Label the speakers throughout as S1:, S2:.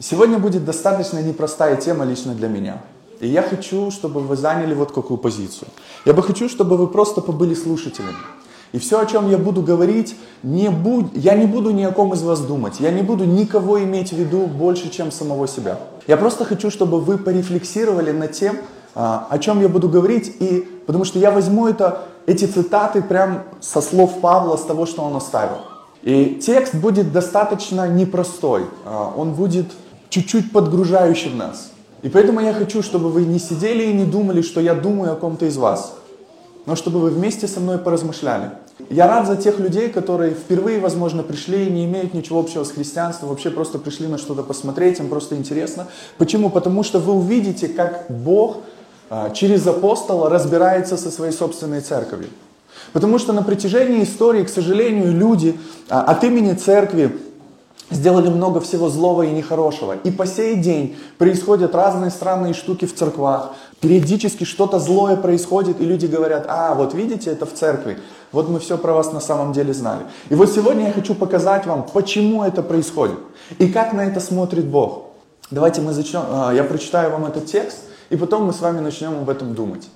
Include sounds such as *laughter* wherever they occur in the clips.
S1: Сегодня будет достаточно непростая тема лично для меня. И я хочу, чтобы вы заняли вот какую позицию. Я бы хочу, чтобы вы просто побыли слушателями. И все, о чем я буду говорить, не буд... я не буду ни о ком из вас думать. Я не буду никого иметь в виду больше, чем самого себя. Я просто хочу, чтобы вы порефлексировали над тем, а, о чем я буду говорить, и потому что я возьму это, эти цитаты прям со слов Павла, с того, что он оставил. И текст будет достаточно непростой, а, он будет чуть-чуть подгружающим нас. И поэтому я хочу, чтобы вы не сидели и не думали, что я думаю о ком-то из вас, но чтобы вы вместе со мной поразмышляли. Я рад за тех людей, которые впервые, возможно, пришли и не имеют ничего общего с христианством, вообще просто пришли на что-то посмотреть, им просто интересно. Почему? Потому что вы увидите, как Бог а, через апостола разбирается со своей собственной церковью. Потому что на протяжении истории, к сожалению, люди а, от имени церкви сделали много всего злого и нехорошего. И по сей день происходят разные странные штуки в церквах. Периодически что-то злое происходит, и люди говорят, а, вот видите, это в церкви. Вот мы все про вас на самом деле знали. И вот сегодня я хочу показать вам, почему это происходит. И как на это смотрит Бог. Давайте мы зачнем, а, я прочитаю вам этот текст, и потом мы с вами начнем об этом думать.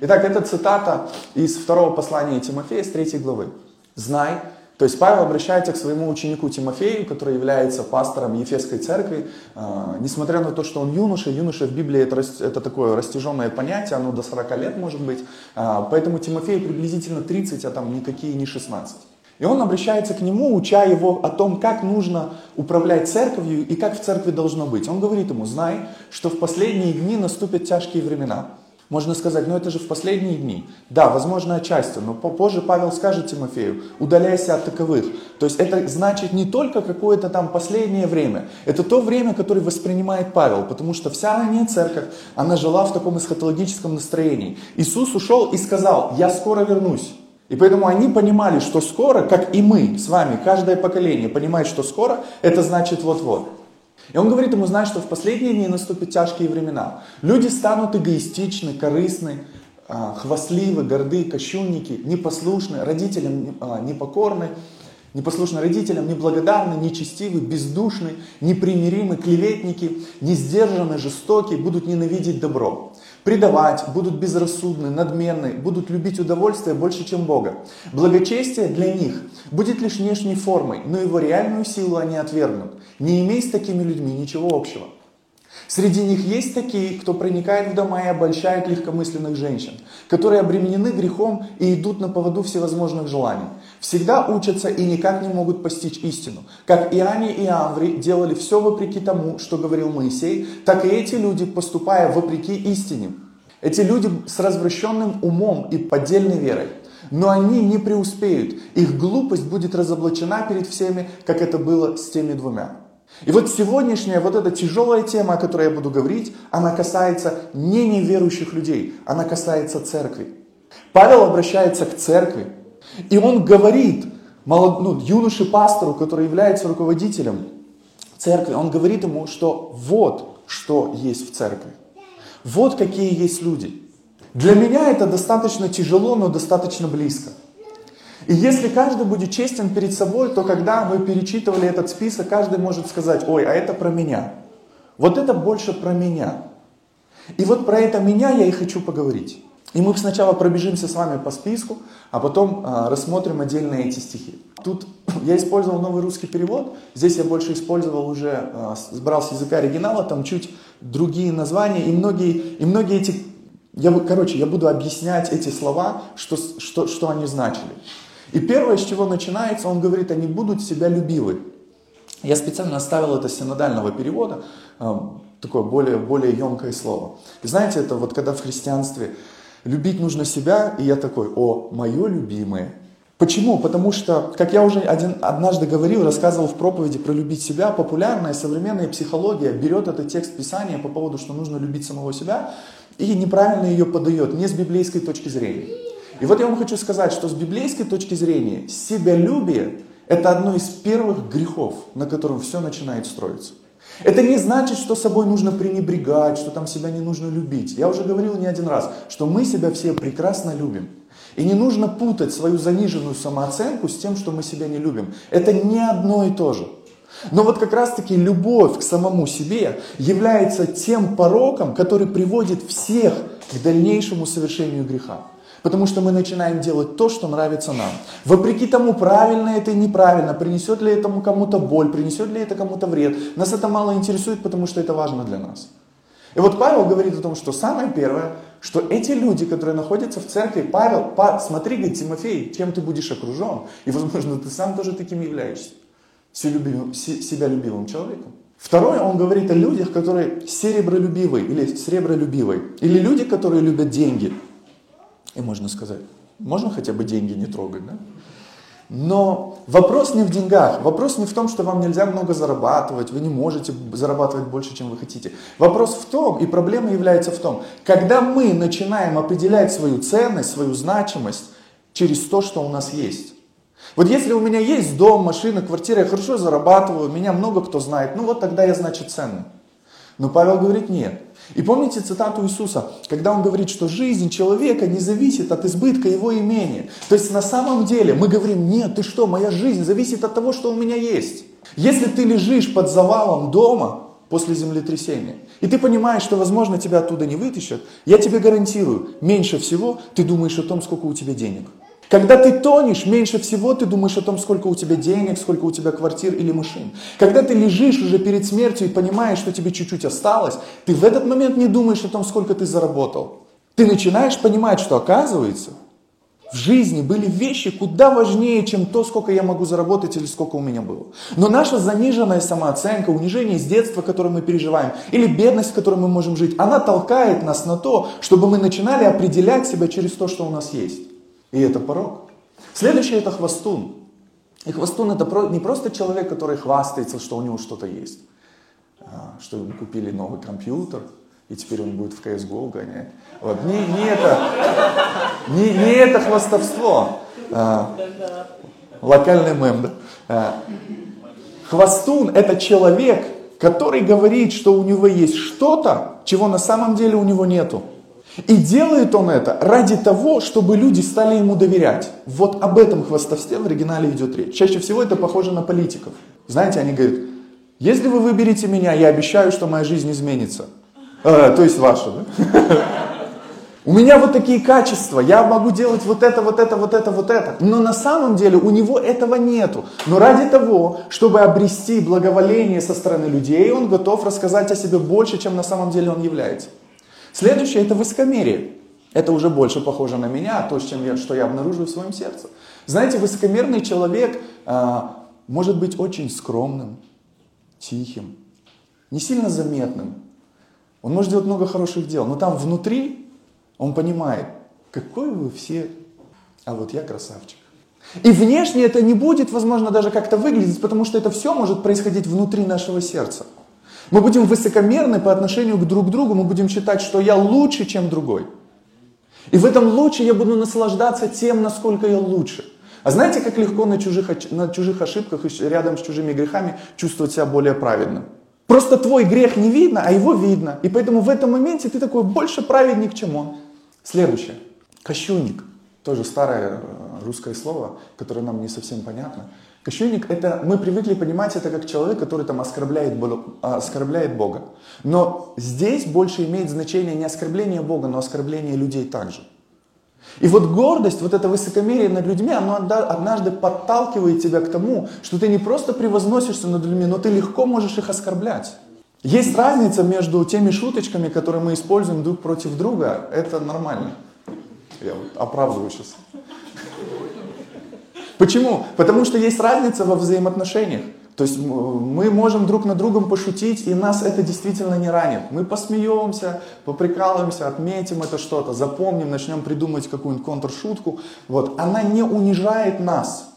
S1: Итак, это цитата из второго послания Тимофея с третьей главы. «Знай, то есть Павел обращается к своему ученику Тимофею, который является пастором Ефесской церкви. А, несмотря на то, что он юноша, юноша в Библии это, это такое растяженное понятие, оно до 40 лет может быть. А, поэтому Тимофею приблизительно 30, а там никакие не 16. И он обращается к нему, уча его о том, как нужно управлять церковью и как в церкви должно быть. Он говорит ему, знай, что в последние дни наступят тяжкие времена. Можно сказать, ну это же в последние дни. Да, возможно, отчасти, но позже Павел скажет Тимофею, удаляйся от таковых. То есть это значит не только какое-то там последнее время, это то время, которое воспринимает Павел, потому что вся ранняя церковь, она жила в таком эсхатологическом настроении. Иисус ушел и сказал, я скоро вернусь. И поэтому они понимали, что скоро, как и мы с вами, каждое поколение понимает, что скоро, это значит вот-вот. И он говорит ему, знаешь, что в последние дни наступят тяжкие времена. Люди станут эгоистичны, корыстны, а, хвастливы, горды, кощунники, непослушны, родителям а, непокорны, непослушны родителям, неблагодарны, нечестивы, бездушны, непримиримы, клеветники, несдержанны, жестокие, будут ненавидеть добро предавать, будут безрассудны, надменны, будут любить удовольствие больше, чем Бога. Благочестие для них будет лишь внешней формой, но его реальную силу они отвергнут. Не имей с такими людьми ничего общего. Среди них есть такие, кто проникает в дома и обольщает легкомысленных женщин, которые обременены грехом и идут на поводу всевозможных желаний. Всегда учатся и никак не могут постичь истину. Как Иоанне и Амври делали все вопреки тому, что говорил Моисей, так и эти люди, поступая вопреки истине. Эти люди с развращенным умом и поддельной верой. Но они не преуспеют. Их глупость будет разоблачена перед всеми, как это было с теми двумя. И вот сегодняшняя вот эта тяжелая тема, о которой я буду говорить, она касается не неверующих людей, она касается церкви. Павел обращается к церкви, и он говорит молод, ну, юноше-пастору, который является руководителем церкви, он говорит ему, что вот что есть в церкви. Вот какие есть люди. Для меня это достаточно тяжело, но достаточно близко. И если каждый будет честен перед собой, то когда мы перечитывали этот список, каждый может сказать, ой, а это про меня. Вот это больше про меня. И вот про это меня я и хочу поговорить. И мы сначала пробежимся с вами по списку, а потом а, рассмотрим отдельные эти стихи. Тут *laughs* я использовал новый русский перевод, здесь я больше использовал уже, а, брал с языка оригинала, там чуть другие названия, и многие, и многие эти, я, короче, я буду объяснять эти слова, что, что, что они значили. И первое, с чего начинается, он говорит, они будут себя любивы. Я специально оставил это синодального перевода, э, такое более, более емкое слово. И знаете, это вот когда в христианстве любить нужно себя, и я такой, о, мое любимое. Почему? Потому что, как я уже один, однажды говорил, рассказывал в проповеди про любить себя, популярная современная психология берет этот текст Писания по поводу, что нужно любить самого себя, и неправильно ее подает, не с библейской точки зрения. И вот я вам хочу сказать, что с библейской точки зрения себялюбие – это одно из первых грехов, на котором все начинает строиться. Это не значит, что собой нужно пренебрегать, что там себя не нужно любить. Я уже говорил не один раз, что мы себя все прекрасно любим. И не нужно путать свою заниженную самооценку с тем, что мы себя не любим. Это не одно и то же. Но вот как раз-таки любовь к самому себе является тем пороком, который приводит всех к дальнейшему совершению греха. Потому что мы начинаем делать то, что нравится нам. Вопреки тому, правильно это или неправильно, принесет ли это кому-то боль, принесет ли это кому-то вред. Нас это мало интересует, потому что это важно для нас. И вот Павел говорит о том, что самое первое, что эти люди, которые находятся в церкви, Павел, па, смотри, говорит Тимофей, чем ты будешь окружен, и, возможно, ты сам тоже таким являешься, себя любимым человеком. Второе, он говорит о людях, которые серебролюбивые или сребролюбивые, или люди, которые любят деньги. И можно сказать, можно хотя бы деньги не трогать, да? Но вопрос не в деньгах, вопрос не в том, что вам нельзя много зарабатывать, вы не можете зарабатывать больше, чем вы хотите. Вопрос в том, и проблема является в том, когда мы начинаем определять свою ценность, свою значимость через то, что у нас есть. Вот если у меня есть дом, машина, квартира, я хорошо зарабатываю, меня много кто знает, ну вот тогда я значит ценный. Но Павел говорит нет. И помните цитату Иисуса, когда он говорит, что жизнь человека не зависит от избытка его имения. То есть на самом деле мы говорим, нет, ты что, моя жизнь зависит от того, что у меня есть. Если ты лежишь под завалом дома после землетрясения, и ты понимаешь, что, возможно, тебя оттуда не вытащат, я тебе гарантирую, меньше всего ты думаешь о том, сколько у тебя денег. Когда ты тонешь, меньше всего ты думаешь о том, сколько у тебя денег, сколько у тебя квартир или машин. Когда ты лежишь уже перед смертью и понимаешь, что тебе чуть-чуть осталось, ты в этот момент не думаешь о том, сколько ты заработал. Ты начинаешь понимать, что оказывается, в жизни были вещи куда важнее, чем то, сколько я могу заработать или сколько у меня было. Но наша заниженная самооценка, унижение с детства, которое мы переживаем, или бедность, в которой мы можем жить, она толкает нас на то, чтобы мы начинали определять себя через то, что у нас есть. И это порог. Следующее это хвостун. И хвостун это не просто человек, который хвастается, что у него что-то есть. А, что ему купили новый компьютер, и теперь он будет в CSGO гонять. Вот. Не, не, это, не, не это хвастовство. А, локальный мем, да? А, хвостун это человек, который говорит, что у него есть что-то, чего на самом деле у него нету. И делает он это ради того, чтобы люди стали ему доверять. Вот об этом хвастовстве в оригинале идет речь. Чаще всего это похоже на политиков. Знаете, они говорят, если вы выберете меня, я обещаю, что моя жизнь изменится. Э, то есть ваша, да? У меня вот такие качества, я могу делать вот это, вот это, вот это, вот это. Но на самом деле у него этого нету. Но ради того, чтобы обрести благоволение со стороны людей, он готов рассказать о себе больше, чем на самом деле он является. Следующее это высокомерие. Это уже больше похоже на меня, то, чем я, что я обнаруживаю в своем сердце. Знаете, высокомерный человек а, может быть очень скромным, тихим, не сильно заметным. Он может делать много хороших дел, но там внутри он понимает, какой вы все, а вот я красавчик. И внешне это не будет, возможно, даже как-то выглядеть, потому что это все может происходить внутри нашего сердца. Мы будем высокомерны по отношению к друг другу, мы будем считать, что я лучше, чем другой. И в этом лучше я буду наслаждаться тем, насколько я лучше. А знаете, как легко на чужих, на чужих ошибках и рядом с чужими грехами чувствовать себя более праведным? Просто твой грех не видно, а его видно. И поэтому в этом моменте ты такой больше праведник, чем он. Следующее. Кощунник. Тоже старое э, русское слово, которое нам не совсем понятно. Кощунник это, мы привыкли понимать это как человек, который там оскорбляет, оскорбляет Бога. Но здесь больше имеет значение не оскорбление Бога, но оскорбление людей также. И вот гордость, вот это высокомерие над людьми, оно однажды подталкивает тебя к тому, что ты не просто превозносишься над людьми, но ты легко можешь их оскорблять. Есть разница между теми шуточками, которые мы используем друг против друга, это нормально. Я вот оправдываю сейчас. Почему? Потому что есть разница во взаимоотношениях. То есть мы можем друг над другом пошутить, и нас это действительно не ранит. Мы посмеемся, поприкалываемся, отметим это что-то, запомним, начнем придумывать какую-нибудь контршутку. Вот. Она не унижает нас.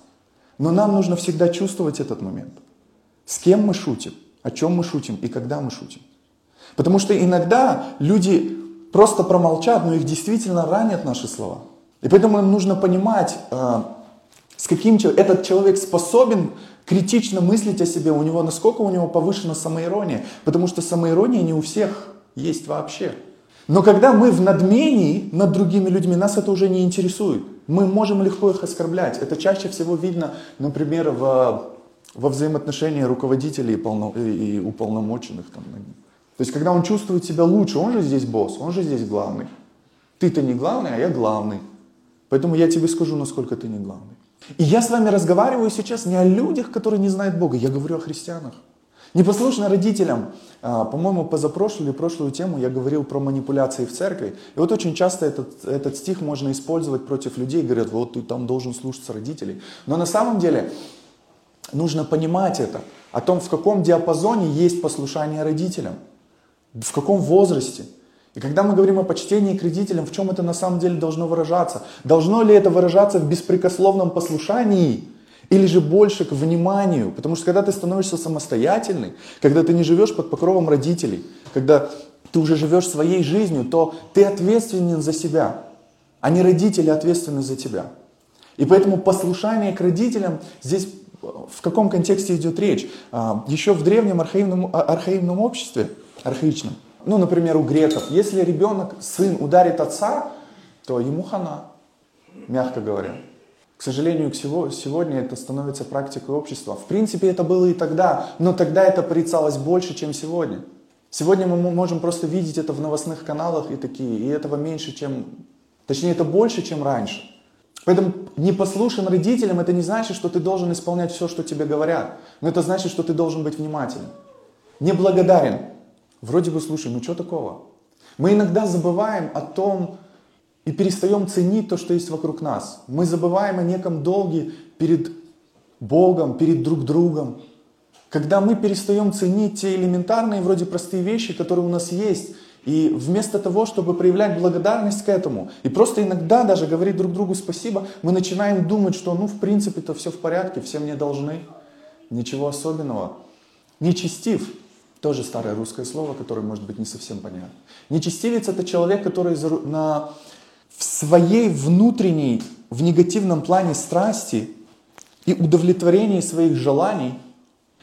S1: Но нам нужно всегда чувствовать этот момент. С кем мы шутим, о чем мы шутим и когда мы шутим. Потому что иногда люди просто промолчат, но их действительно ранят наши слова. И поэтому нам нужно понимать, э, с каким этот человек способен критично мыслить о себе, у него насколько у него повышена самоирония, потому что самоирония не у всех есть вообще. Но когда мы в надмении над другими людьми, нас это уже не интересует. Мы можем легко их оскорблять. Это чаще всего видно, например, в во взаимоотношении руководителей и, полно, и уполномоченных. Там. То есть, когда он чувствует себя лучше, он же здесь босс, он же здесь главный. Ты-то не главный, а я главный. Поэтому я тебе скажу, насколько ты не главный. И я с вами разговариваю сейчас не о людях, которые не знают Бога, я говорю о христианах. Непослушно родителям, а, по-моему, позапрошлую или прошлую тему я говорил про манипуляции в церкви. И вот очень часто этот, этот стих можно использовать против людей, говорят, вот ты там должен слушаться родителей. Но на самом деле нужно понимать это, о том, в каком диапазоне есть послушание родителям, в каком возрасте. И когда мы говорим о почтении к родителям, в чем это на самом деле должно выражаться? Должно ли это выражаться в беспрекословном послушании – или же больше к вниманию. Потому что когда ты становишься самостоятельный, когда ты не живешь под покровом родителей, когда ты уже живешь своей жизнью, то ты ответственен за себя, а не родители ответственны за тебя. И поэтому послушание к родителям здесь в каком контексте идет речь? А, Еще в древнем архаивном, а, архаивном обществе, архаичном, ну, например, у греков, если ребенок, сын ударит отца, то ему хана, мягко говоря. К сожалению, сегодня это становится практикой общества. В принципе, это было и тогда, но тогда это порицалось больше, чем сегодня. Сегодня мы можем просто видеть это в новостных каналах и такие, и этого меньше, чем... Точнее, это больше, чем раньше. Поэтому непослушен родителям, это не значит, что ты должен исполнять все, что тебе говорят. Но это значит, что ты должен быть внимательным. Неблагодарен. Вроде бы, слушай, ну что такого? Мы иногда забываем о том, и перестаем ценить то, что есть вокруг нас. Мы забываем о неком долге перед Богом, перед друг другом. Когда мы перестаем ценить те элементарные, вроде простые вещи, которые у нас есть, и вместо того, чтобы проявлять благодарность к этому, и просто иногда даже говорить друг другу спасибо, мы начинаем думать, что ну в принципе-то все в порядке, все мне должны, ничего особенного. Нечестив, тоже старое русское слово, которое может быть не совсем понятно. Нечестивец это человек, который на в своей внутренней, в негативном плане страсти и удовлетворении своих желаний,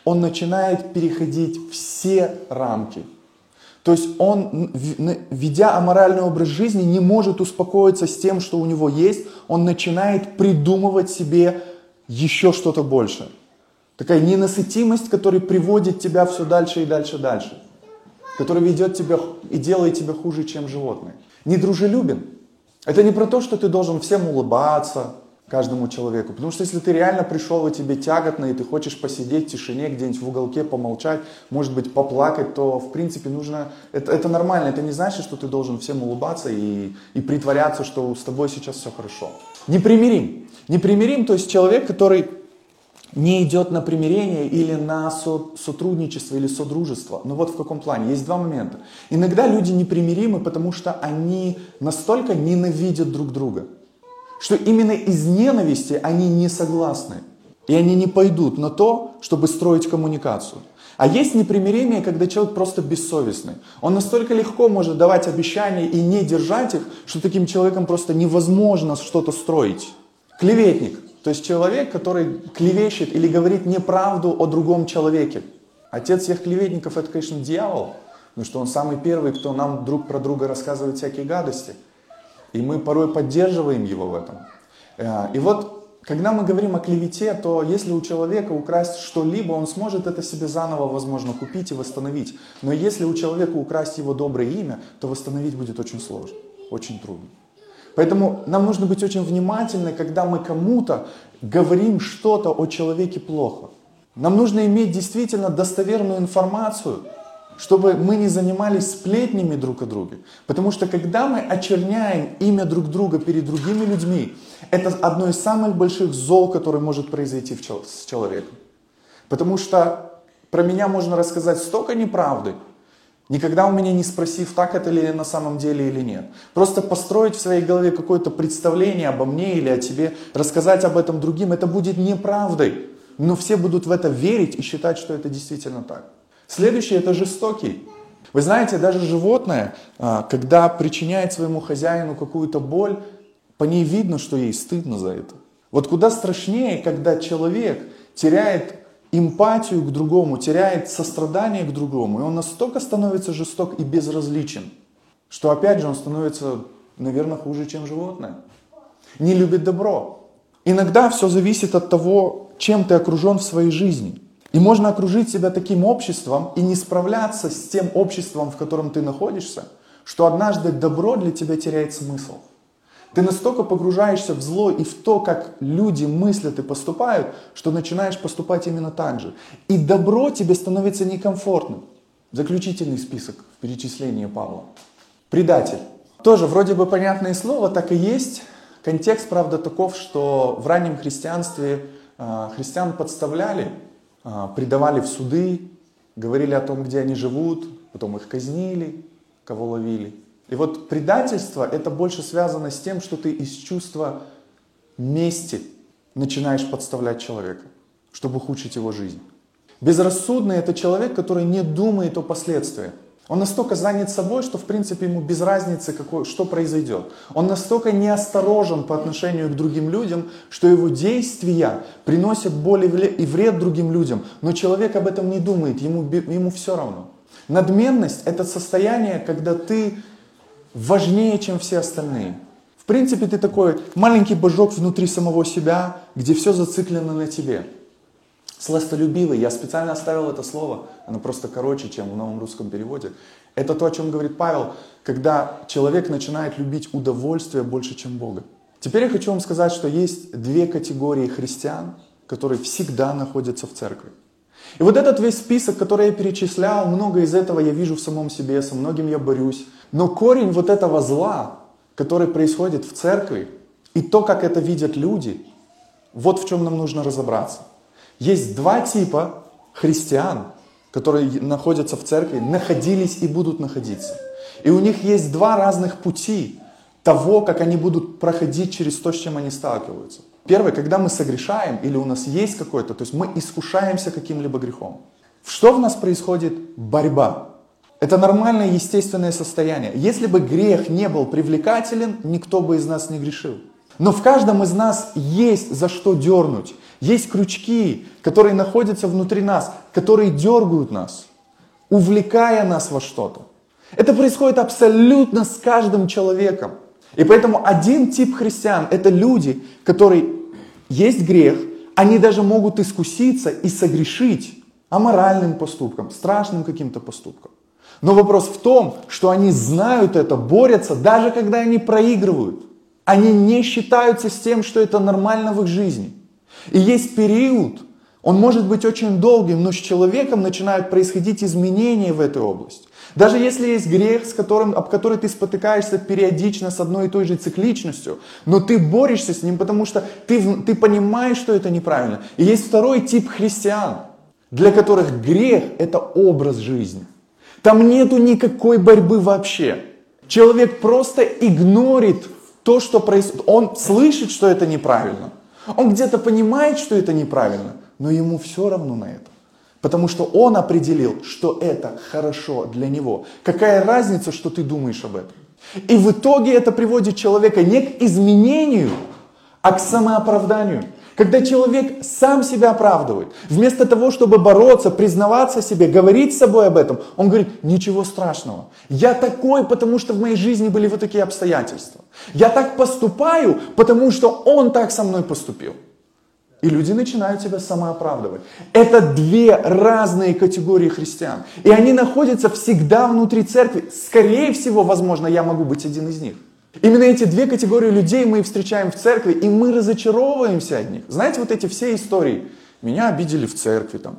S1: он начинает переходить все рамки. То есть он, ведя аморальный образ жизни, не может успокоиться с тем, что у него есть, он начинает придумывать себе еще что-то больше. Такая ненасытимость, которая приводит тебя все дальше и дальше и дальше. Которая ведет тебя и делает тебя хуже, чем животное. Недружелюбен. Это не про то, что ты должен всем улыбаться, каждому человеку. Потому что если ты реально пришел, и тебе тяготно, и ты хочешь посидеть в тишине где-нибудь в уголке, помолчать, может быть, поплакать, то, в принципе, нужно... Это, это нормально. Это не значит, что ты должен всем улыбаться и, и притворяться, что с тобой сейчас все хорошо. Непримирим. Непримирим, то есть человек, который не идет на примирение или на со, сотрудничество или содружество. Но вот в каком плане. Есть два момента. Иногда люди непримиримы, потому что они настолько ненавидят друг друга, что именно из ненависти они не согласны. И они не пойдут на то, чтобы строить коммуникацию. А есть непримиримие, когда человек просто бессовестный. Он настолько легко может давать обещания и не держать их, что таким человеком просто невозможно что-то строить. Клеветник. То есть человек, который клевещет или говорит неправду о другом человеке. Отец всех клеветников это, конечно, дьявол, потому что он самый первый, кто нам друг про друга рассказывает всякие гадости. И мы порой поддерживаем его в этом. Э, и вот, когда мы говорим о клевете, то если у человека украсть что-либо, он сможет это себе заново, возможно, купить и восстановить. Но если у человека украсть его доброе имя, то восстановить будет очень сложно, очень трудно. Поэтому нам нужно быть очень внимательны, когда мы кому-то говорим что-то о человеке плохо. Нам нужно иметь действительно достоверную информацию, чтобы мы не занимались сплетнями друг о друге. Потому что когда мы очерняем имя друг друга перед другими людьми, это одно из самых больших зол, которое может произойти с человеком. Потому что про меня можно рассказать столько неправды, Никогда у меня не спросив, так это ли на самом деле или нет. Просто построить в своей голове какое-то представление обо мне или о тебе, рассказать об этом другим, это будет неправдой. Но все будут в это верить и считать, что это действительно так. Следующее это жестокий. Вы знаете, даже животное, а, когда причиняет своему хозяину какую-то боль, по ней видно, что ей стыдно за это. Вот куда страшнее, когда человек теряет эмпатию к другому, теряет сострадание к другому, и он настолько становится жесток и безразличен, что опять же он становится, наверное, хуже, чем животное. Не любит добро. Иногда все зависит от того, чем ты окружен в своей жизни. И можно окружить себя таким обществом и не справляться с тем обществом, в котором ты находишься, что однажды добро для тебя теряет смысл. Ты настолько погружаешься в зло и в то, как люди мыслят и поступают, что начинаешь поступать именно так же. И добро тебе становится некомфортным. Заключительный список в перечислении Павла. Предатель. Тоже вроде бы понятное слово, так и есть. Контекст, правда, таков, что в раннем христианстве а, христиан подставляли, а, предавали в суды, говорили о том, где они живут, потом их казнили, кого ловили. И вот предательство это больше связано с тем, что ты из чувства мести начинаешь подставлять человека, чтобы ухудшить его жизнь. Безрассудный это человек, который не думает о последствиях. Он настолько занят собой, что в принципе ему без разницы, какой, что произойдет. Он настолько неосторожен по отношению к другим людям, что его действия приносят боль и вред другим людям. Но человек об этом не думает, ему, ему все равно. Надменность это состояние, когда ты важнее, чем все остальные. В принципе, ты такой маленький божок внутри самого себя, где все зациклено на тебе. Сластолюбивый, я специально оставил это слово, оно просто короче, чем в новом русском переводе. Это то, о чем говорит Павел, когда человек начинает любить удовольствие больше, чем Бога. Теперь я хочу вам сказать, что есть две категории христиан, которые всегда находятся в церкви. И вот этот весь список, который я перечислял, много из этого я вижу в самом себе, со многим я борюсь. Но корень вот этого зла, который происходит в церкви, и то, как это видят люди, вот в чем нам нужно разобраться. Есть два типа христиан, которые находятся в церкви, находились и будут находиться. И у них есть два разных пути того, как они будут проходить через то, с чем они сталкиваются. Первое, когда мы согрешаем или у нас есть какой-то, то есть мы искушаемся каким-либо грехом. Что в нас происходит? Борьба. Это нормальное, естественное состояние. Если бы грех не был привлекателен, никто бы из нас не грешил. Но в каждом из нас есть за что дернуть. Есть крючки, которые находятся внутри нас, которые дергают нас, увлекая нас во что-то. Это происходит абсолютно с каждым человеком. И поэтому один тип христиан – это люди, которые есть грех, они даже могут искуситься и согрешить аморальным поступком, страшным каким-то поступком. Но вопрос в том, что они знают это, борются, даже когда они проигрывают. Они не считаются с тем, что это нормально в их жизни. И есть период, он может быть очень долгим, но с человеком начинают происходить изменения в этой области. Даже если есть грех, с которым, об который ты спотыкаешься периодично с одной и той же цикличностью, но ты борешься с ним, потому что ты, ты понимаешь, что это неправильно. И есть второй тип христиан, для которых грех – это образ жизни. Там нету никакой борьбы вообще. Человек просто игнорит то, что происходит. Он слышит, что это неправильно. Он где-то понимает, что это неправильно, но ему все равно на это. Потому что он определил, что это хорошо для него. Какая разница, что ты думаешь об этом? И в итоге это приводит человека не к изменению, а к самооправданию. Когда человек сам себя оправдывает, вместо того, чтобы бороться, признаваться себе, говорить с собой об этом, он говорит, ничего страшного. Я такой, потому что в моей жизни были вот такие обстоятельства. Я так поступаю, потому что он так со мной поступил. И люди начинают себя самооправдывать. Это две разные категории христиан. И они находятся всегда внутри церкви. Скорее всего, возможно, я могу быть один из них. Именно эти две категории людей мы встречаем в церкви, и мы разочаровываемся от них. Знаете, вот эти все истории. Меня обидели в церкви там.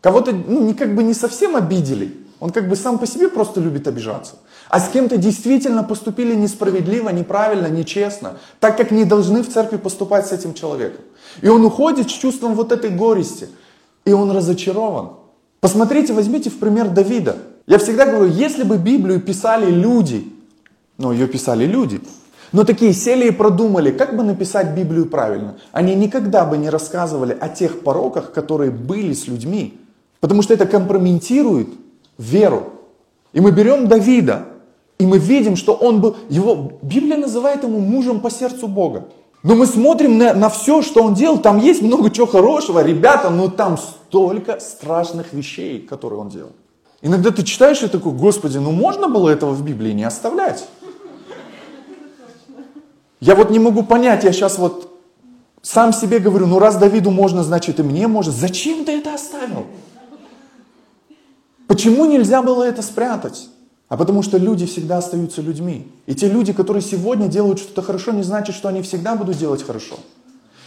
S1: Кого-то, ну, не как бы не совсем обидели. Он как бы сам по себе просто любит обижаться. А с кем-то действительно поступили несправедливо, неправильно, нечестно, так как не должны в церкви поступать с этим человеком. И он уходит с чувством вот этой горести. И он разочарован. Посмотрите, возьмите в пример Давида. Я всегда говорю, если бы Библию писали люди, но ее писали люди. Но такие сели и продумали, как бы написать Библию правильно. Они никогда бы не рассказывали о тех пороках, которые были с людьми. Потому что это компрометирует веру. И мы берем Давида, и мы видим, что он был, его, Библия называет ему мужем по сердцу Бога. Но мы смотрим на, на все, что он делал, там есть много чего хорошего, ребята, но там столько страшных вещей, которые он делал. Иногда ты читаешь и такой, Господи, ну можно было этого в Библии не оставлять? Я вот не могу понять, я сейчас вот Сам себе говорю, ну раз Давиду можно, значит и мне можно. Зачем ты это оставил? Почему нельзя было это спрятать? А потому что люди всегда остаются людьми. И те люди, которые сегодня делают что-то хорошо, не значит, что они всегда будут делать хорошо.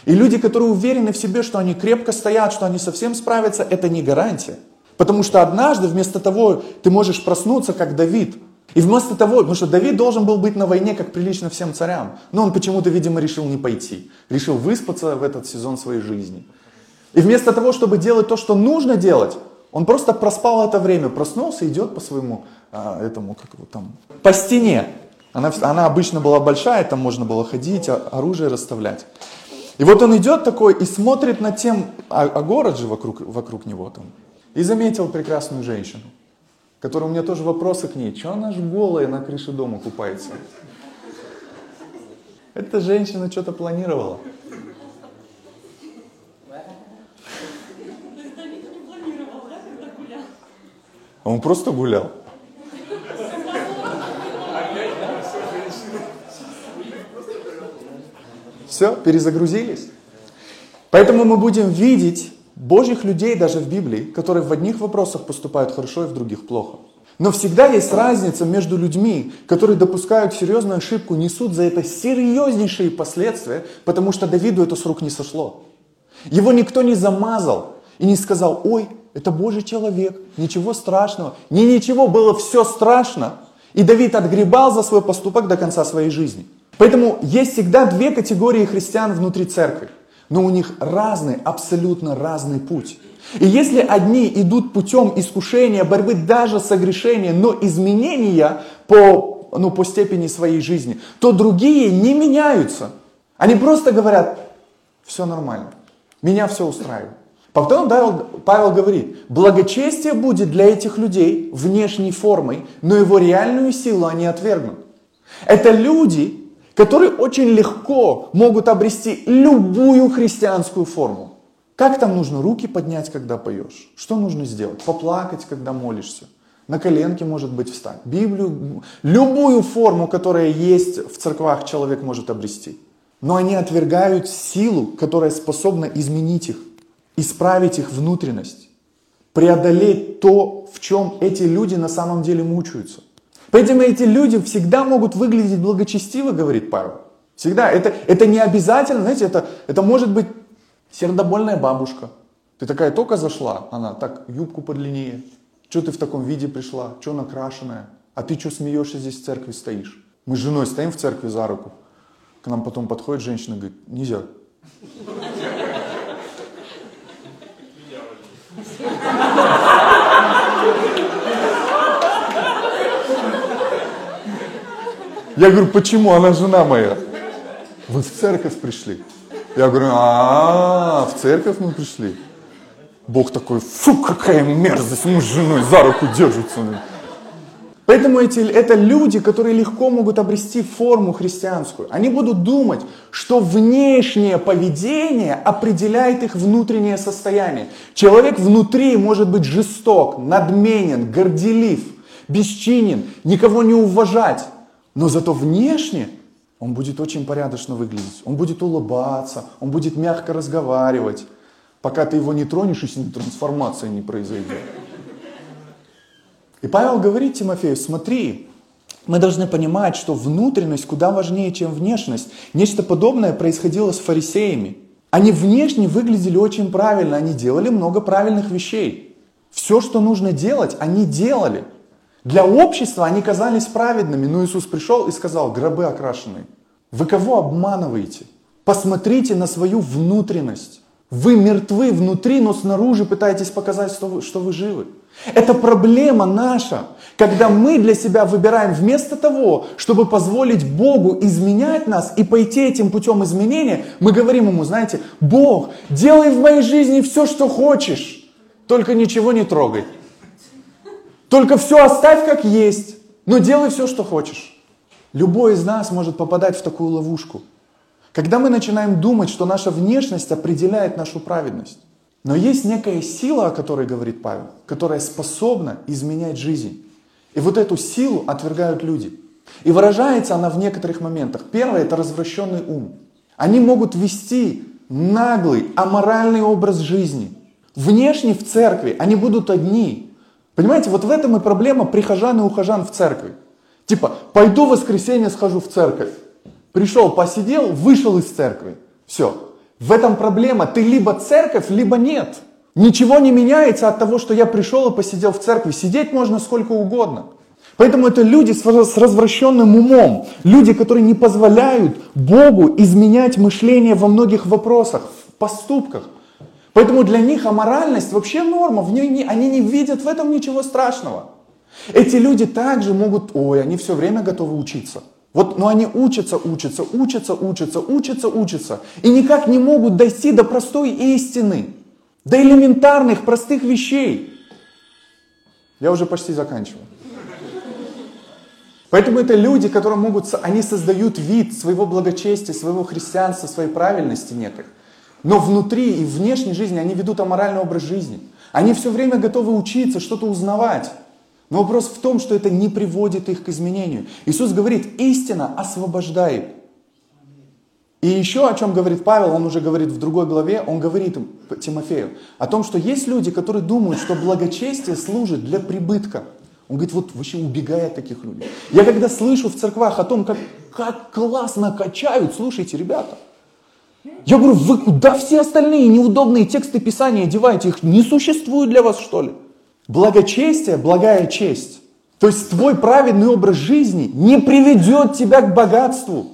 S1: И люди, которые уверены в себе, что они крепко стоят, что они совсем справятся, это не гарантия. Потому что однажды вместо того ты можешь проснуться, как Давид. И вместо того, потому что Давид должен был быть на войне, как прилично всем царям. Но он почему-то, видимо, решил не пойти. Решил выспаться в этот сезон своей жизни. И вместо того, чтобы делать то, что нужно делать, он просто проспал это время, проснулся, идет по своему, а, этому, как его там, по стене. Она, она обычно была большая, там можно было ходить, а, оружие расставлять. И вот он идет такой и смотрит на тем, а, а город же вокруг, вокруг него там. И заметил прекрасную женщину, которая у меня тоже вопросы к ней. Че она же голая на крыше дома купается? Эта женщина что-то планировала. Он просто гулял. Все, перезагрузились. Поэтому мы будем видеть Божьих людей даже в Библии, которые в одних вопросах поступают хорошо и в других плохо. Но всегда есть разница между людьми, которые допускают серьезную ошибку, несут за это серьезнейшие последствия, потому что Давиду это с рук не сошло. Его никто не замазал и не сказал, ой, это Божий человек, ничего страшного. Не ничего, было все страшно. И Давид отгребал за свой поступок до конца своей жизни. Поэтому есть всегда две категории христиан внутри церкви но у них разный, абсолютно разный путь. И если одни идут путем искушения, борьбы даже согрешения, но изменения по, ну, по степени своей жизни, то другие не меняются. Они просто говорят, все нормально, меня все устраивает. Потом Павел, Павел говорит, благочестие будет для этих людей внешней формой, но его реальную силу они отвергнут. Это люди, которые очень легко могут обрести любую христианскую форму. Как там нужно руки поднять, когда поешь? Что нужно сделать? Поплакать, когда молишься? На коленке, может быть, встать. Библию, любую форму, которая есть в церквах, человек может обрести. Но они отвергают силу, которая способна изменить их, исправить их внутренность, преодолеть то, в чем эти люди на самом деле мучаются. Поэтому эти люди всегда могут выглядеть благочестиво, говорит Павел. Всегда. Это, это не обязательно, знаете, это, это может быть сердобольная бабушка. Ты такая только зашла, она так, юбку подлиннее. Что ты в таком виде пришла? Что накрашенная? А ты что смеешься здесь в церкви стоишь? Мы с женой стоим в церкви за руку. К нам потом подходит женщина и говорит, нельзя. Я говорю, почему? Она жена моя. Вы в церковь пришли. Я говорю, а, в церковь мы пришли. Бог такой, фу, какая мерзость, мы с женой за руку держатся. Поэтому эти, это люди, которые легко могут обрести форму христианскую. Они будут думать, что внешнее поведение определяет их внутреннее состояние. Человек внутри может быть жесток, надменен, горделив, бесчинен, никого не уважать. Но зато внешне он будет очень порядочно выглядеть. Он будет улыбаться, он будет мягко разговаривать, пока ты его не тронешь, и с ним трансформация не произойдет. И Павел говорит Тимофею, смотри, мы должны понимать, что внутренность куда важнее, чем внешность. Нечто подобное происходило с фарисеями. Они внешне выглядели очень правильно, они делали много правильных вещей. Все, что нужно делать, они делали. Для общества они казались праведными, но Иисус пришел и сказал, гробы окрашенные. Вы кого обманываете? Посмотрите на свою внутренность. Вы мертвы внутри, но снаружи пытаетесь показать, что вы, что вы живы. Это проблема наша, когда мы для себя выбираем вместо того, чтобы позволить Богу изменять нас и пойти этим путем изменения, мы говорим ему, знаете, Бог, делай в моей жизни все, что хочешь, только ничего не трогай. Только все оставь как есть, но делай все, что хочешь. Любой из нас может попадать в такую ловушку. Когда мы начинаем думать, что наша внешность определяет нашу праведность. Но есть некая сила, о которой говорит Павел, которая способна изменять жизнь. И вот эту силу отвергают люди. И выражается она в некоторых моментах. Первое – это развращенный ум. Они могут вести наглый, аморальный образ жизни. Внешне в церкви они будут одни. Понимаете, вот в этом и проблема прихожан и ухожан в церкви. Типа, пойду в воскресенье схожу в церковь. Пришел, посидел, вышел из церкви. Все. В этом проблема. Ты либо церковь, либо нет. Ничего не меняется от того, что я пришел и посидел в церкви. Сидеть можно сколько угодно. Поэтому это люди с развращенным умом, люди, которые не позволяют Богу изменять мышление во многих вопросах, в поступках. Поэтому для них аморальность вообще норма, в ней не, они не видят в этом ничего страшного. Эти люди также могут, ой, они все время готовы учиться. Вот, но они учатся, учатся, учатся, учатся, учатся, учатся. И никак не могут дойти до простой истины, до элементарных, простых вещей. Я уже почти заканчиваю. Поэтому это люди, которые могут, они создают вид своего благочестия, своего христианства, своей правильности некой. Но внутри и внешней жизни они ведут аморальный образ жизни. Они все время готовы учиться, что-то узнавать. Но вопрос в том, что это не приводит их к изменению. Иисус говорит, истина освобождает. И еще о чем говорит Павел, он уже говорит в другой главе, он говорит Тимофею о том, что есть люди, которые думают, что благочестие служит для прибытка. Он говорит, вот вообще убегая от таких людей. Я когда слышу в церквах о том, как, как классно качают, слушайте, ребята, я говорю, вы куда все остальные неудобные тексты Писания деваете? Их не существует для вас, что ли? Благочестие, благая честь. То есть твой праведный образ жизни не приведет тебя к богатству.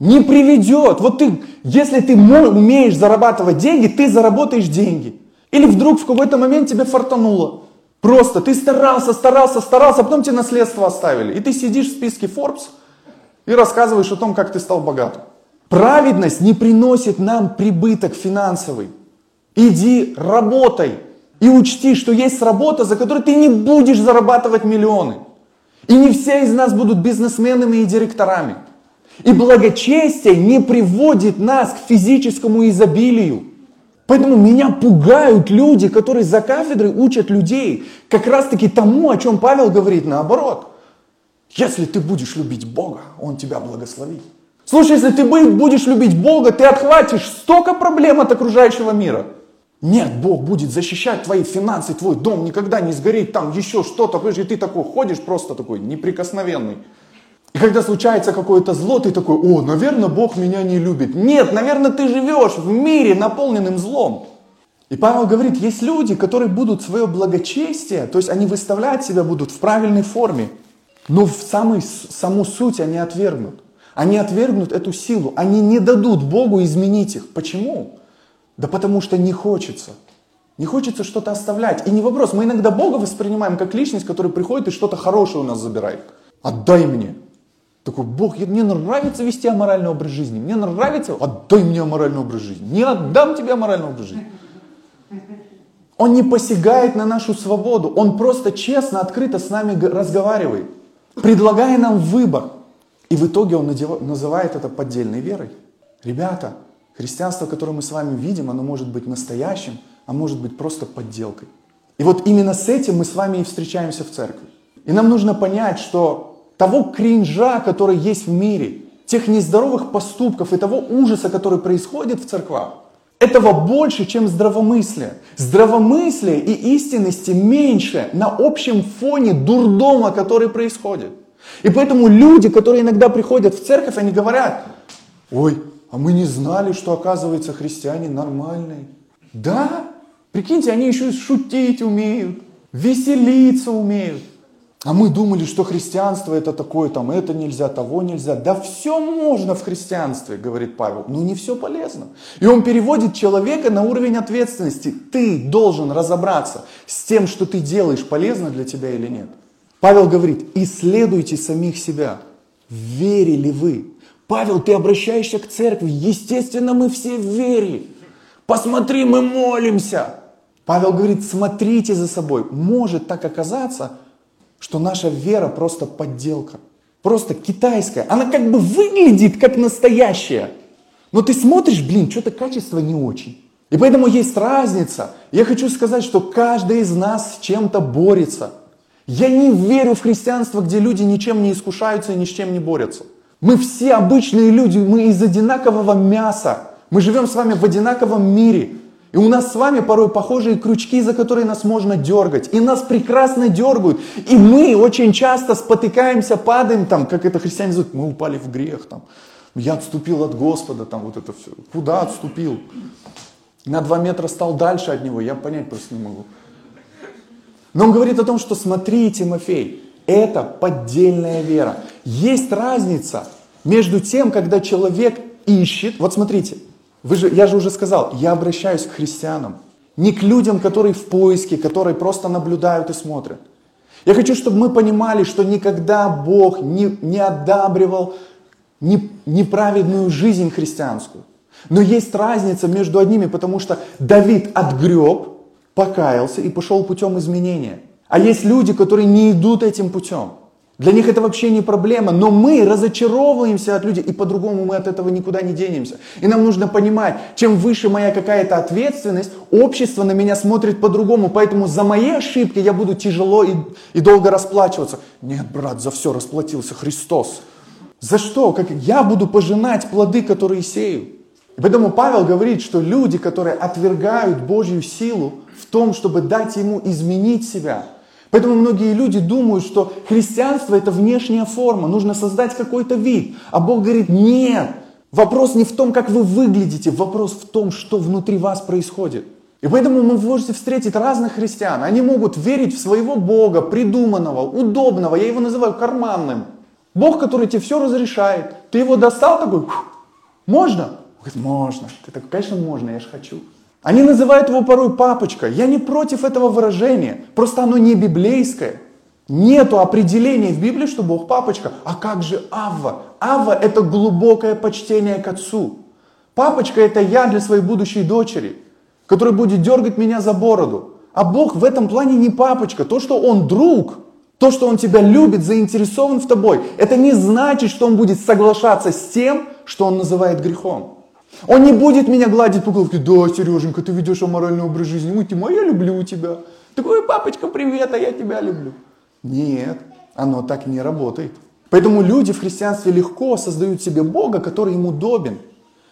S1: Не приведет. Вот ты, если ты умеешь зарабатывать деньги, ты заработаешь деньги. Или вдруг в какой-то момент тебе фартануло. Просто ты старался, старался, старался, а потом тебе наследство оставили. И ты сидишь в списке Forbes и рассказываешь о том, как ты стал богатым. Праведность не приносит нам прибыток финансовый. Иди работай и учти, что есть работа, за которую ты не будешь зарабатывать миллионы. И не все из нас будут бизнесменами и директорами. И благочестие не приводит нас к физическому изобилию. Поэтому меня пугают люди, которые за кафедрой учат людей как раз таки тому, о чем Павел говорит наоборот. Если ты будешь любить Бога, Он тебя благословит. Слушай, если ты будешь любить Бога, ты отхватишь столько проблем от окружающего мира. Нет, Бог будет защищать твои финансы, твой дом никогда не сгорит, там еще что-то. И ты такой ходишь просто такой неприкосновенный. И когда случается какое-то зло, ты такой, о, наверное, Бог меня не любит. Нет, наверное, ты живешь в мире, наполненным злом. И Павел говорит, есть люди, которые будут свое благочестие, то есть они выставлять себя будут в правильной форме, но в самой, саму суть они отвергнут. Они отвергнут эту силу, они не дадут Богу изменить их. Почему? Да потому что не хочется. Не хочется что-то оставлять. И не вопрос, мы иногда Бога воспринимаем как личность, которая приходит и что-то хорошее у нас забирает. Отдай мне. Такой, Бог, мне нравится вести аморальный образ жизни. Мне нравится, отдай мне аморальный образ жизни. Не отдам тебе аморальный образ жизни. Он не посягает на нашу свободу. Он просто честно, открыто с нами разговаривает, предлагая нам выбор. И в итоге он называет это поддельной верой. Ребята, христианство, которое мы с вами видим, оно может быть настоящим, а может быть просто подделкой. И вот именно с этим мы с вами и встречаемся в церкви. И нам нужно понять, что того кринжа, который есть в мире, тех нездоровых поступков и того ужаса, который происходит в церквах, этого больше, чем здравомыслие. Здравомыслие и истинности меньше на общем фоне дурдома, который происходит. И поэтому люди, которые иногда приходят в церковь, они говорят, ой, а мы не знали, что оказывается христиане нормальные. Да, прикиньте, они еще шутить умеют, веселиться умеют. А мы думали, что христианство это такое, там это нельзя, того нельзя. Да все можно в христианстве, говорит Павел, но не все полезно. И он переводит человека на уровень ответственности. Ты должен разобраться с тем, что ты делаешь, полезно для тебя или нет. Павел говорит, исследуйте самих себя. Верили вы? Павел, ты обращаешься к церкви. Естественно, мы все в вере. Посмотри, мы молимся. Павел говорит, смотрите за собой. Может так оказаться, что наша вера просто подделка. Просто китайская. Она как бы выглядит как настоящая. Но ты смотришь, блин, что-то качество не очень. И поэтому есть разница. Я хочу сказать, что каждый из нас с чем-то борется. Я не верю в христианство, где люди ничем не искушаются и ни с чем не борются. Мы все обычные люди, мы из одинакового мяса. Мы живем с вами в одинаковом мире. И у нас с вами порой похожие крючки, за которые нас можно дергать. И нас прекрасно дергают. И мы очень часто спотыкаемся, падаем, там, как это христиане называют, мы упали в грех. Там. Я отступил от Господа, там вот это все. Куда отступил? На два метра стал дальше от него, я понять просто не могу. Но он говорит о том, что смотри, Тимофей, это поддельная вера. Есть разница между тем, когда человек ищет, вот смотрите, вы же, я же уже сказал, я обращаюсь к христианам, не к людям, которые в поиске, которые просто наблюдают и смотрят. Я хочу, чтобы мы понимали, что никогда Бог не, не одабривал не, неправедную жизнь христианскую. Но есть разница между одними, потому что Давид отгреб, покаялся и пошел путем изменения. А есть люди, которые не идут этим путем. Для них это вообще не проблема, но мы разочаровываемся от людей, и по-другому мы от этого никуда не денемся. И нам нужно понимать, чем выше моя какая-то ответственность, общество на меня смотрит по-другому, поэтому за мои ошибки я буду тяжело и, и долго расплачиваться. Нет, брат, за все расплатился Христос. За что? Как я буду пожинать плоды, которые сею? И поэтому Павел говорит, что люди, которые отвергают Божью силу в том, чтобы дать ему изменить себя – Поэтому многие люди думают, что христианство это внешняя форма, нужно создать какой-то вид. А Бог говорит, нет, вопрос не в том, как вы выглядите, вопрос в том, что внутри вас происходит. И поэтому вы можете встретить разных христиан. Они могут верить в своего Бога, придуманного, удобного, я его называю карманным. Бог, который тебе все разрешает. Ты его достал такой, можно? Можно. Ты такой, конечно, можно, я же хочу. Они называют его порой папочка. Я не против этого выражения, просто оно не библейское. Нету определения в Библии, что Бог папочка. А как же Авва? Авва – это глубокое почтение к отцу. Папочка – это я для своей будущей дочери, которая будет дергать меня за бороду. А Бог в этом плане не папочка. То, что Он друг, то, что Он тебя любит, заинтересован в тобой, это не значит, что Он будет соглашаться с тем, что Он называет грехом. Он не будет меня гладить по головке, да, Сереженька, ты ведешь аморальный образ жизни, ой, Тима, я люблю тебя. Такой, папочка, привет, а я тебя люблю. Нет, оно так не работает. Поэтому люди в христианстве легко создают себе Бога, который им удобен.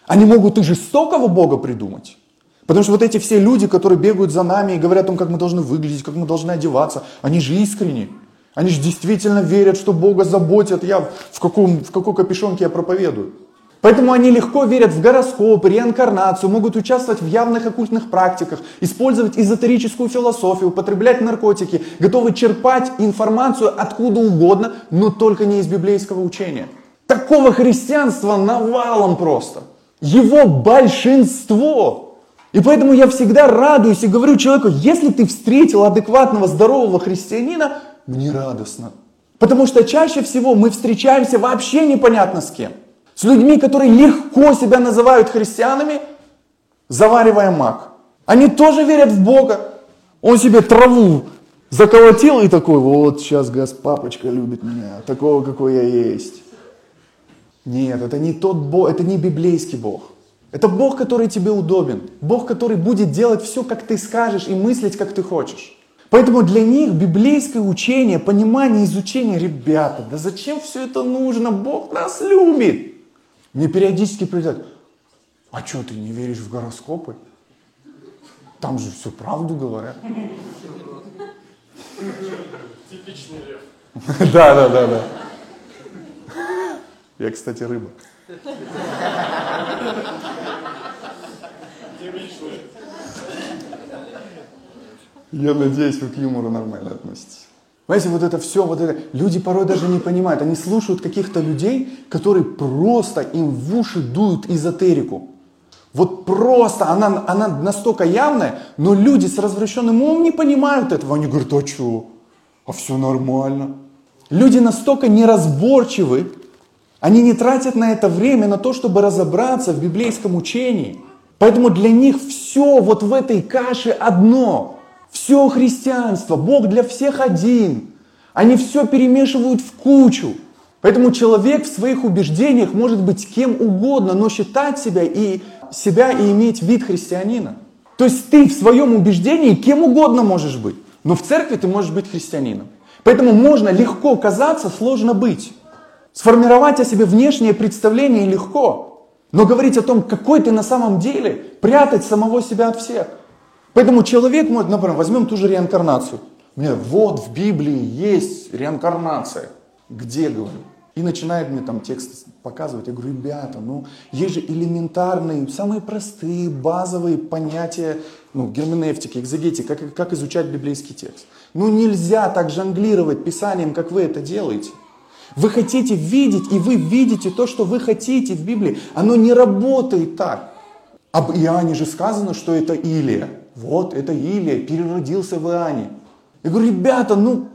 S1: Они могут и жестокого Бога придумать. Потому что вот эти все люди, которые бегают за нами и говорят о том, как мы должны выглядеть, как мы должны одеваться, они же искренни. Они же действительно верят, что Бога заботят. Я в, каком, в какой капюшонке я проповедую. Поэтому они легко верят в гороскоп, реинкарнацию, могут участвовать в явных оккультных практиках, использовать эзотерическую философию, употреблять наркотики, готовы черпать информацию откуда угодно, но только не из библейского учения. Такого христианства навалом просто. Его большинство. И поэтому я всегда радуюсь и говорю человеку, если ты встретил адекватного, здорового христианина, мне радостно. Потому что чаще всего мы встречаемся вообще непонятно с кем. С людьми, которые легко себя называют христианами, заваривая мак. Они тоже верят в Бога. Он себе траву заколотил и такой, вот сейчас Газ папочка любит меня, такого, какой я есть. Нет, это не тот Бог, это не библейский Бог. Это Бог, который тебе удобен. Бог, который будет делать все, как ты скажешь, и мыслить, как ты хочешь. Поэтому для них библейское учение, понимание, изучение, ребята, да зачем все это нужно? Бог нас любит. Мне периодически прилетают, а что, ты не веришь в гороскопы? Там же всю правду говорят. Типичный лев. *laughs* Да, да, да, да. Я, кстати, рыба. Я надеюсь, вы к юмору нормально относитесь. Понимаете, вот это все, вот это, люди порой даже не понимают, они слушают каких-то людей, которые просто им в уши дуют эзотерику. Вот просто, она, она настолько явная, но люди с развращенным умом не понимают этого. Они говорят, а что? А все нормально. Люди настолько неразборчивы, они не тратят на это время, на то, чтобы разобраться в библейском учении. Поэтому для них все вот в этой каше одно. Все христианство, Бог для всех один. Они все перемешивают в кучу. Поэтому человек в своих убеждениях может быть кем угодно, но считать себя и себя и иметь вид христианина. То есть ты в своем убеждении кем угодно можешь быть, но в церкви ты можешь быть христианином. Поэтому можно легко казаться, сложно быть. Сформировать о себе внешнее представление легко. Но говорить о том, какой ты на самом деле, прятать самого себя от всех. Поэтому человек может, например, возьмем ту же реинкарнацию. Мне вот в Библии есть реинкарнация. Где, говорю? И начинает мне там текст показывать. Я говорю, ребята, ну есть же элементарные, самые простые, базовые понятия ну, герменевтики, экзегетики, как, как изучать библейский текст. Ну нельзя так жонглировать писанием, как вы это делаете. Вы хотите видеть, и вы видите то, что вы хотите в Библии. Оно не работает так. Об Иоанне же сказано, что это Илия. Вот, это Илия, переродился в Иоанне. Я говорю, ребята, ну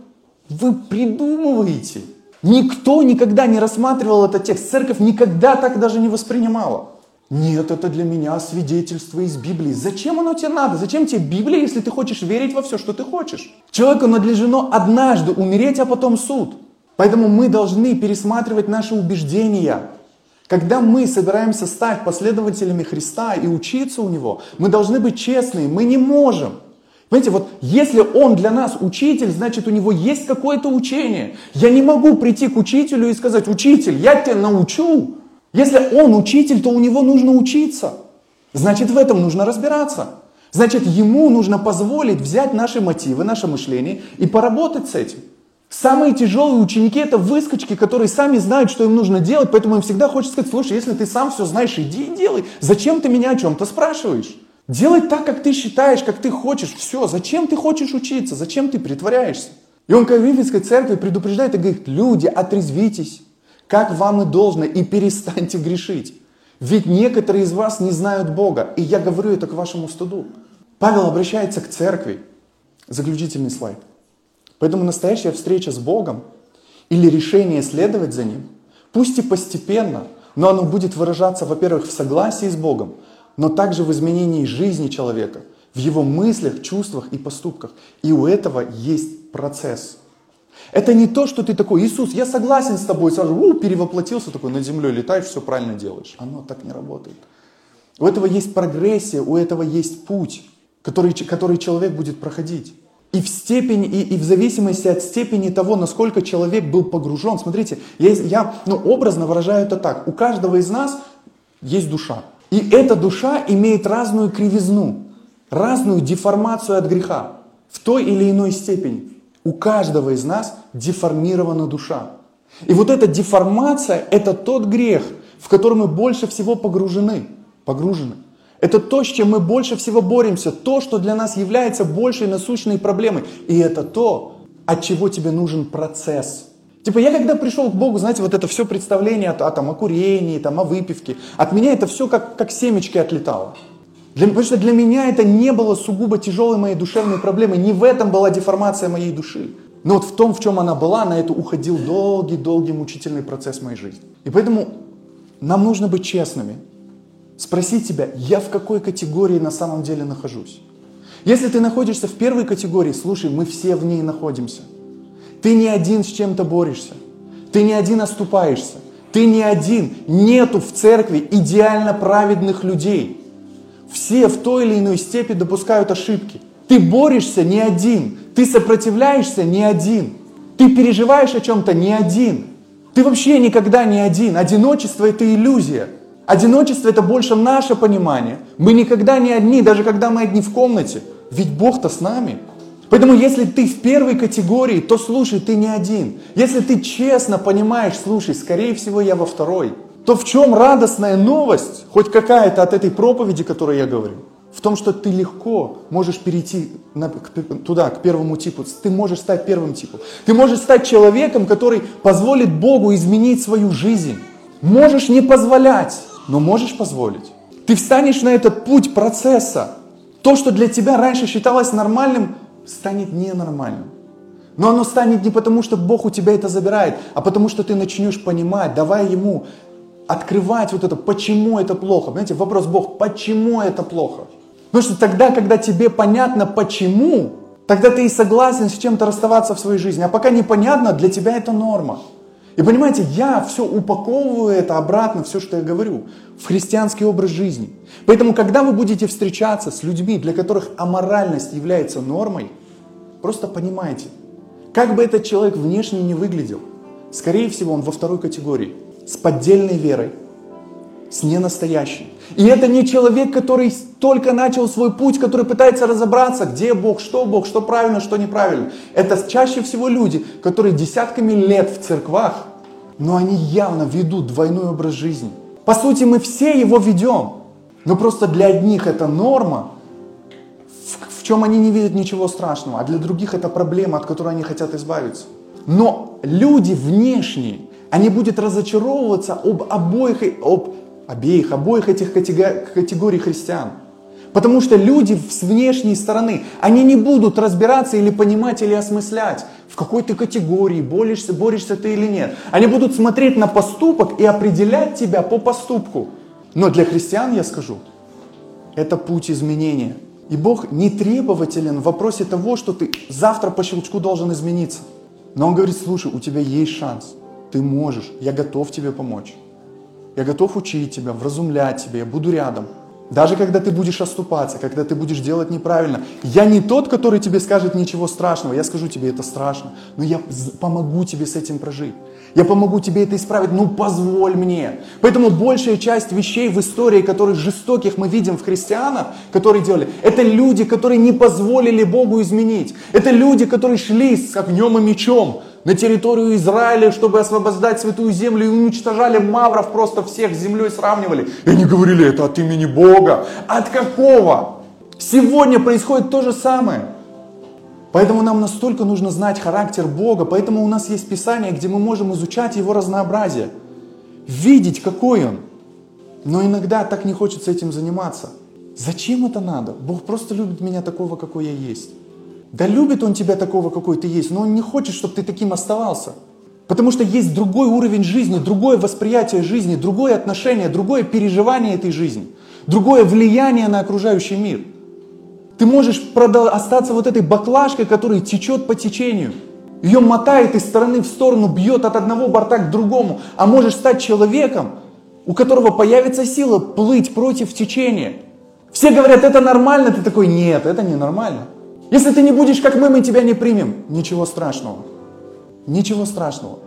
S1: вы придумываете. Никто никогда не рассматривал этот текст. Церковь никогда так даже не воспринимала. Нет, это для меня свидетельство из Библии. Зачем оно тебе надо? Зачем тебе Библия, если ты хочешь верить во все, что ты хочешь? Человеку надлежено однажды умереть, а потом суд. Поэтому мы должны пересматривать наши убеждения. Когда мы собираемся стать последователями Христа и учиться у Него, мы должны быть честны. Мы не можем Понимаете, вот если он для нас учитель, значит у него есть какое-то учение. Я не могу прийти к учителю и сказать, учитель, я тебя научу. Если он учитель, то у него нужно учиться. Значит, в этом нужно разбираться. Значит, ему нужно позволить взять наши мотивы, наше мышление и поработать с этим. Самые тяжелые ученики это выскочки, которые сами знают, что им нужно делать, поэтому им всегда хочется сказать, слушай, если ты сам все знаешь, иди и делай. Зачем ты меня о чем-то спрашиваешь? Делай так, как ты считаешь, как ты хочешь. Все. Зачем ты хочешь учиться? Зачем ты притворяешься? И он к Вифинской церкви предупреждает и говорит, люди, отрезвитесь, как вам и должно, и перестаньте грешить. Ведь некоторые из вас не знают Бога. И я говорю это к вашему стыду. Павел обращается к церкви. Заключительный слайд. Поэтому настоящая встреча с Богом или решение следовать за Ним, пусть и постепенно, но оно будет выражаться, во-первых, в согласии с Богом, но также в изменении жизни человека, в его мыслях, чувствах и поступках. И у этого есть процесс. Это не то, что ты такой, Иисус, я согласен с тобой, сразу у, перевоплотился такой, над землей летаешь, все правильно делаешь. Оно так не работает. У этого есть прогрессия, у этого есть путь, который, который человек будет проходить. И в степени, и, и в зависимости от степени того, насколько человек был погружен. Смотрите, я, я ну, образно выражаю это так. У каждого из нас есть душа. И эта душа имеет разную кривизну, разную деформацию от греха в той или иной степени. У каждого из нас деформирована душа. И вот эта деформация – это тот грех, в который мы больше всего погружены. погружены. Это то, с чем мы больше всего боремся, то, что для нас является большей насущной проблемой. И это то, от чего тебе нужен процесс – Типа я когда пришел к Богу, знаете, вот это все представление о, о, там, о курении, там, о выпивке, от меня это все как, как семечки отлетало. Для, потому что для меня это не было сугубо тяжелой моей душевной проблемой, не в этом была деформация моей души. Но вот в том, в чем она была, на это уходил долгий-долгий мучительный процесс моей жизни. И поэтому нам нужно быть честными. Спросить себя, я в какой категории на самом деле нахожусь. Если ты находишься в первой категории, слушай, мы все в ней находимся – ты не один с чем-то борешься. Ты не один оступаешься. Ты не один. Нету в церкви идеально праведных людей. Все в той или иной степени допускают ошибки. Ты борешься не один. Ты сопротивляешься не один. Ты переживаешь о чем-то не один. Ты вообще никогда не один. Одиночество это иллюзия. Одиночество это больше наше понимание. Мы никогда не одни, даже когда мы одни в комнате. Ведь Бог-то с нами. Поэтому если ты в первой категории, то слушай, ты не один. Если ты честно понимаешь, слушай, скорее всего я во второй, то в чем радостная новость, хоть какая-то от этой проповеди, которую я говорю? В том, что ты легко можешь перейти на, к, туда, к первому типу. Ты можешь стать первым типом. Ты можешь стать человеком, который позволит Богу изменить свою жизнь. Можешь не позволять, но можешь позволить. Ты встанешь на этот путь процесса. То, что для тебя раньше считалось нормальным, станет ненормальным. Но оно станет не потому, что Бог у тебя это забирает, а потому что ты начнешь понимать, давай Ему открывать вот это, почему это плохо. Знаете, вопрос Бог, почему это плохо? Потому что тогда, когда тебе понятно почему, тогда ты и согласен с чем-то расставаться в своей жизни. А пока непонятно, для тебя это норма. И понимаете, я все упаковываю это обратно, все, что я говорю, в христианский образ жизни. Поэтому, когда вы будете встречаться с людьми, для которых аморальность является нормой, просто понимайте, как бы этот человек внешне не выглядел, скорее всего, он во второй категории, с поддельной верой, с ненастоящей. И это не человек, который только начал свой путь, который пытается разобраться, где Бог, что Бог, что правильно, что неправильно. Это чаще всего люди, которые десятками лет в церквах, но они явно ведут двойной образ жизни. По сути, мы все его ведем. Но просто для одних это норма, в, в чем они не видят ничего страшного, а для других это проблема, от которой они хотят избавиться. Но люди внешние, они будут разочаровываться об обоих, об обеих, обоих этих категорий христиан. Потому что люди с внешней стороны, они не будут разбираться или понимать, или осмыслять, в какой ты категории, борешься, борешься ты или нет. Они будут смотреть на поступок и определять тебя по поступку. Но для христиан, я скажу, это путь изменения. И Бог не требователен в вопросе того, что ты завтра по щелчку должен измениться. Но Он говорит, слушай, у тебя есть шанс, ты можешь, я готов тебе помочь. Я готов учить тебя, вразумлять тебя, я буду рядом. Даже когда ты будешь оступаться, когда ты будешь делать неправильно. Я не тот, который тебе скажет ничего страшного. Я скажу тебе, это страшно. Но я помогу тебе с этим прожить. Я помогу тебе это исправить. Ну, позволь мне. Поэтому большая часть вещей в истории, которых жестоких мы видим в христианах, которые делали, это люди, которые не позволили Богу изменить. Это люди, которые шли с огнем и мечом на территорию Израиля, чтобы освобождать святую землю и уничтожали мавров, просто всех с землей сравнивали. И они говорили, это от имени Бога. От какого? Сегодня происходит то же самое. Поэтому нам настолько нужно знать характер Бога, поэтому у нас есть Писание, где мы можем изучать Его разнообразие, видеть, какой Он. Но иногда так не хочется этим заниматься. Зачем это надо? Бог просто любит меня такого, какой я есть. Да любит он тебя такого, какой ты есть, но он не хочет, чтобы ты таким оставался. Потому что есть другой уровень жизни, другое восприятие жизни, другое отношение, другое переживание этой жизни, другое влияние на окружающий мир. Ты можешь остаться вот этой баклажкой, которая течет по течению. Ее мотает из стороны в сторону, бьет от одного борта к другому. А можешь стать человеком, у которого появится сила плыть против течения. Все говорят, это нормально, ты такой, нет, это не нормально. Если ты не будешь как мы, мы тебя не примем. Ничего страшного. Ничего страшного.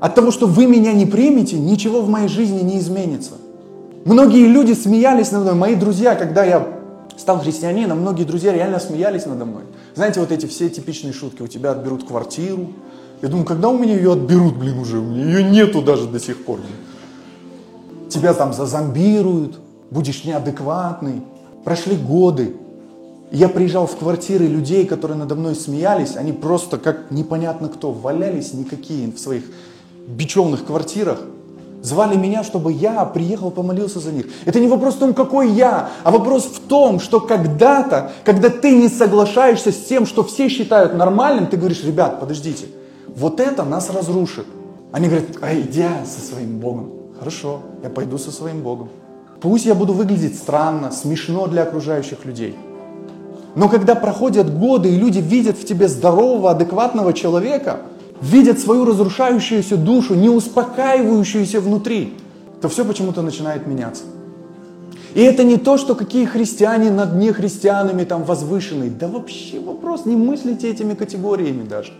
S1: От того, что вы меня не примете, ничего в моей жизни не изменится. Многие люди смеялись надо мной. Мои друзья, когда я стал христианином, многие друзья реально смеялись надо мной. Знаете, вот эти все типичные шутки. У тебя отберут квартиру. Я думаю, когда у меня ее отберут, блин, уже? У меня ее нету даже до сих пор. Тебя там зазомбируют, будешь неадекватный. Прошли годы, я приезжал в квартиры людей, которые надо мной смеялись, они просто как непонятно кто, валялись никакие в своих бечевных квартирах. Звали меня, чтобы я приехал, помолился за них. Это не вопрос в том, какой я, а вопрос в том, что когда-то, когда ты не соглашаешься с тем, что все считают нормальным, ты говоришь, ребят, подождите, вот это нас разрушит. Они говорят, а иди со своим Богом. Хорошо, я пойду со своим Богом. Пусть я буду выглядеть странно, смешно для окружающих людей. Но когда проходят годы, и люди видят в тебе здорового, адекватного человека, видят свою разрушающуюся душу, не успокаивающуюся внутри, то все почему-то начинает меняться. И это не то, что какие христиане над нехристианами там возвышенные. Да вообще вопрос, не мыслите этими категориями даже.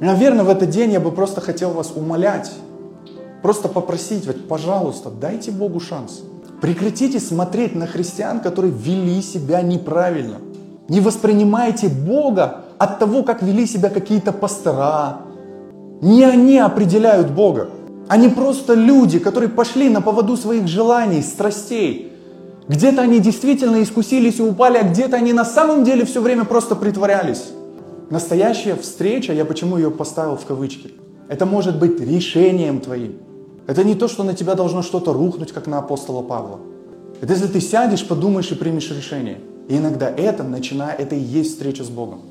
S1: Наверное, в этот день я бы просто хотел вас умолять, просто попросить, вот, пожалуйста, дайте Богу шанс. Прекратите смотреть на христиан, которые вели себя неправильно. Не воспринимайте Бога от того, как вели себя какие-то пастора. Не они определяют Бога. Они просто люди, которые пошли на поводу своих желаний, страстей. Где-то они действительно искусились и упали, а где-то они на самом деле все время просто притворялись. Настоящая встреча, я почему ее поставил в кавычки, это может быть решением твоим. Это не то, что на тебя должно что-то рухнуть, как на апостола Павла. Это если ты сядешь, подумаешь и примешь решение. И иногда это, начиная, это и есть встреча с Богом.